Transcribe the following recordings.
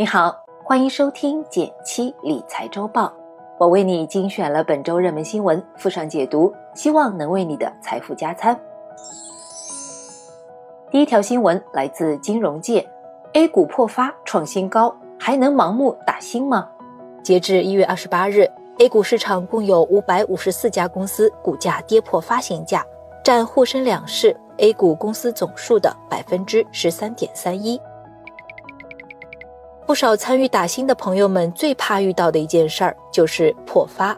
你好，欢迎收听减七理财周报。我为你精选了本周热门新闻，附上解读，希望能为你的财富加餐。第一条新闻来自金融界，A 股破发创新高，还能盲目打新吗？截至一月二十八日，A 股市场共有五百五十四家公司股价跌破发行价，占沪深两市 A 股公司总数的百分之十三点三一。不少参与打新的朋友们最怕遇到的一件事儿就是破发，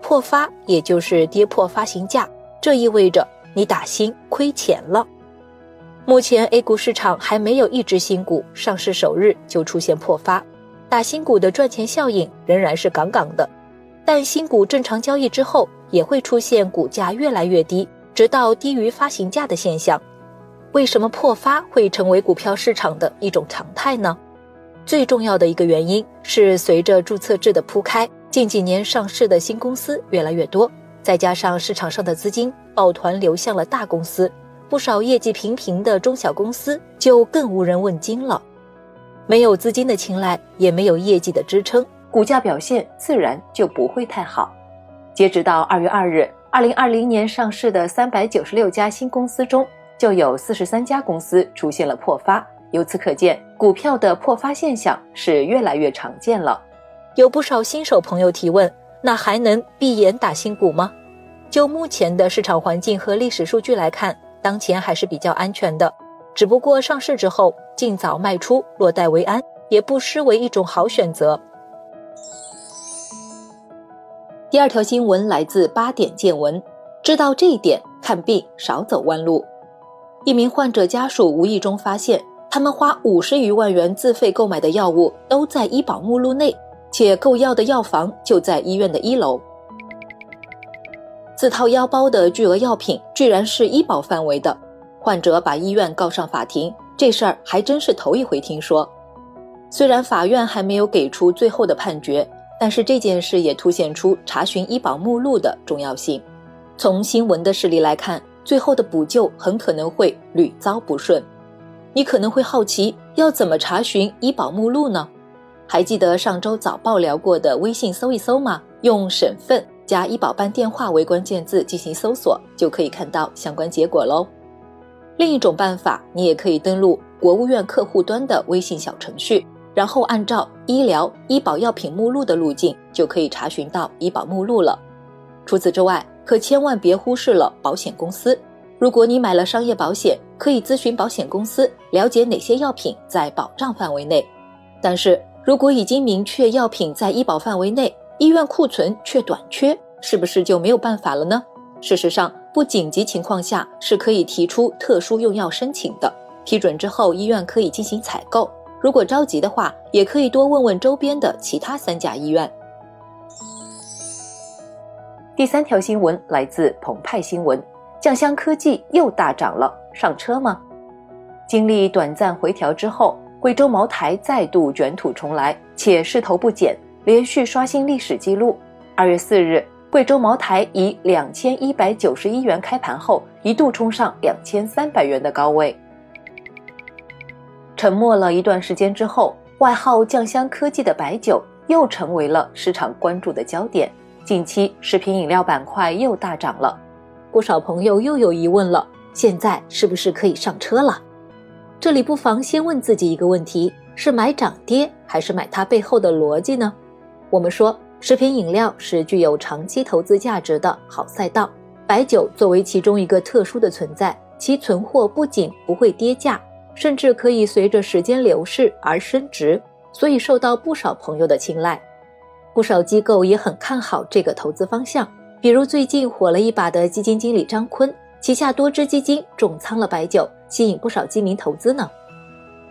破发也就是跌破发行价，这意味着你打新亏钱了。目前 A 股市场还没有一只新股上市首日就出现破发，打新股的赚钱效应仍然是杠杠的。但新股正常交易之后，也会出现股价越来越低，直到低于发行价的现象。为什么破发会成为股票市场的一种常态呢？最重要的一个原因是，随着注册制的铺开，近几年上市的新公司越来越多，再加上市场上的资金抱团流向了大公司，不少业绩平平的中小公司就更无人问津了。没有资金的青睐，也没有业绩的支撑，股价表现自然就不会太好。截止到二月二日，二零二零年上市的三百九十六家新公司中，就有四十三家公司出现了破发。由此可见，股票的破发现象是越来越常见了。有不少新手朋友提问：那还能闭眼打新股吗？就目前的市场环境和历史数据来看，当前还是比较安全的。只不过上市之后尽早卖出，落袋为安，也不失为一种好选择。第二条新闻来自八点见闻，知道这一点，看病少走弯路。一名患者家属无意中发现。他们花五十余万元自费购买的药物都在医保目录内，且购药的药房就在医院的一楼。自掏腰包的巨额药品居然是医保范围的，患者把医院告上法庭，这事儿还真是头一回听说。虽然法院还没有给出最后的判决，但是这件事也凸显出查询医保目录的重要性。从新闻的事例来看，最后的补救很可能会屡遭不顺。你可能会好奇，要怎么查询医保目录呢？还记得上周早报聊过的微信搜一搜吗？用省份加医保办电话为关键字进行搜索，就可以看到相关结果喽。另一种办法，你也可以登录国务院客户端的微信小程序，然后按照医疗医保药品目录的路径，就可以查询到医保目录了。除此之外，可千万别忽视了保险公司。如果你买了商业保险，可以咨询保险公司了解哪些药品在保障范围内。但是如果已经明确药品在医保范围内，医院库存却短缺，是不是就没有办法了呢？事实上，不紧急情况下是可以提出特殊用药申请的，批准之后医院可以进行采购。如果着急的话，也可以多问问周边的其他三甲医院。第三条新闻来自澎湃新闻。酱香科技又大涨了，上车吗？经历短暂回调之后，贵州茅台再度卷土重来，且势头不减，连续刷新历史记录。二月四日，贵州茅台以两千一百九十一元开盘后，一度冲上两千三百元的高位。沉默了一段时间之后，外号“酱香科技”的白酒又成为了市场关注的焦点。近期，食品饮料板块又大涨了。不少朋友又有疑问了，现在是不是可以上车了？这里不妨先问自己一个问题：是买涨跌，还是买它背后的逻辑呢？我们说，食品饮料是具有长期投资价值的好赛道，白酒作为其中一个特殊的存在，其存货不仅不会跌价，甚至可以随着时间流逝而升值，所以受到不少朋友的青睐。不少机构也很看好这个投资方向。比如最近火了一把的基金经理张坤，旗下多只基金重仓了白酒，吸引不少基民投资呢。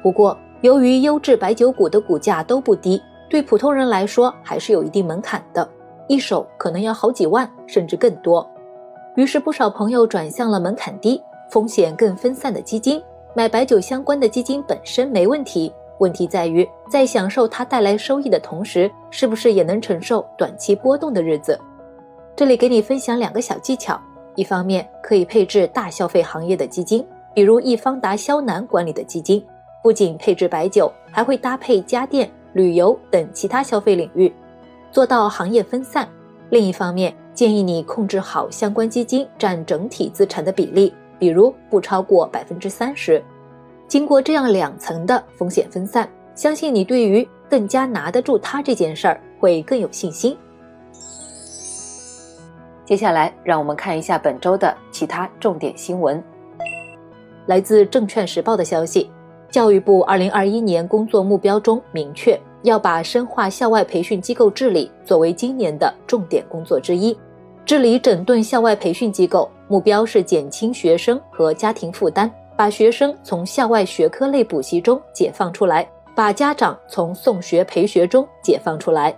不过，由于优质白酒股的股价都不低，对普通人来说还是有一定门槛的，一手可能要好几万甚至更多。于是，不少朋友转向了门槛低、风险更分散的基金。买白酒相关的基金本身没问题，问题在于在享受它带来收益的同时，是不是也能承受短期波动的日子？这里给你分享两个小技巧，一方面可以配置大消费行业的基金，比如易方达、肖南管理的基金，不仅配置白酒，还会搭配家电、旅游等其他消费领域，做到行业分散。另一方面，建议你控制好相关基金占整体资产的比例，比如不超过百分之三十。经过这样两层的风险分散，相信你对于更加拿得住它这件事儿会更有信心。接下来，让我们看一下本周的其他重点新闻。来自《证券时报》的消息，教育部2021年工作目标中明确，要把深化校外培训机构治理作为今年的重点工作之一。治理整顿校外培训机构，目标是减轻学生和家庭负担，把学生从校外学科类补习中解放出来，把家长从送学陪学中解放出来。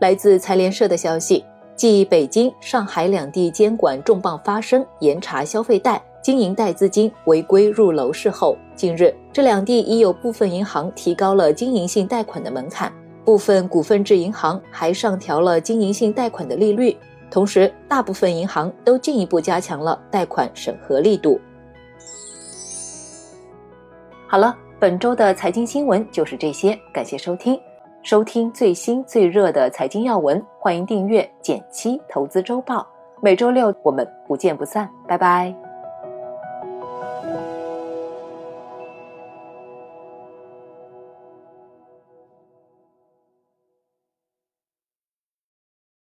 来自财联社的消息。继北京、上海两地监管重磅发生严查消费贷、经营贷资金违规入楼市后，近日这两地已有部分银行提高了经营性贷款的门槛，部分股份制银行还上调了经营性贷款的利率，同时大部分银行都进一步加强了贷款审核力度。好了，本周的财经新闻就是这些，感谢收听。收听最新最热的财经要闻，欢迎订阅简七投资周报。每周六我们不见不散，拜拜。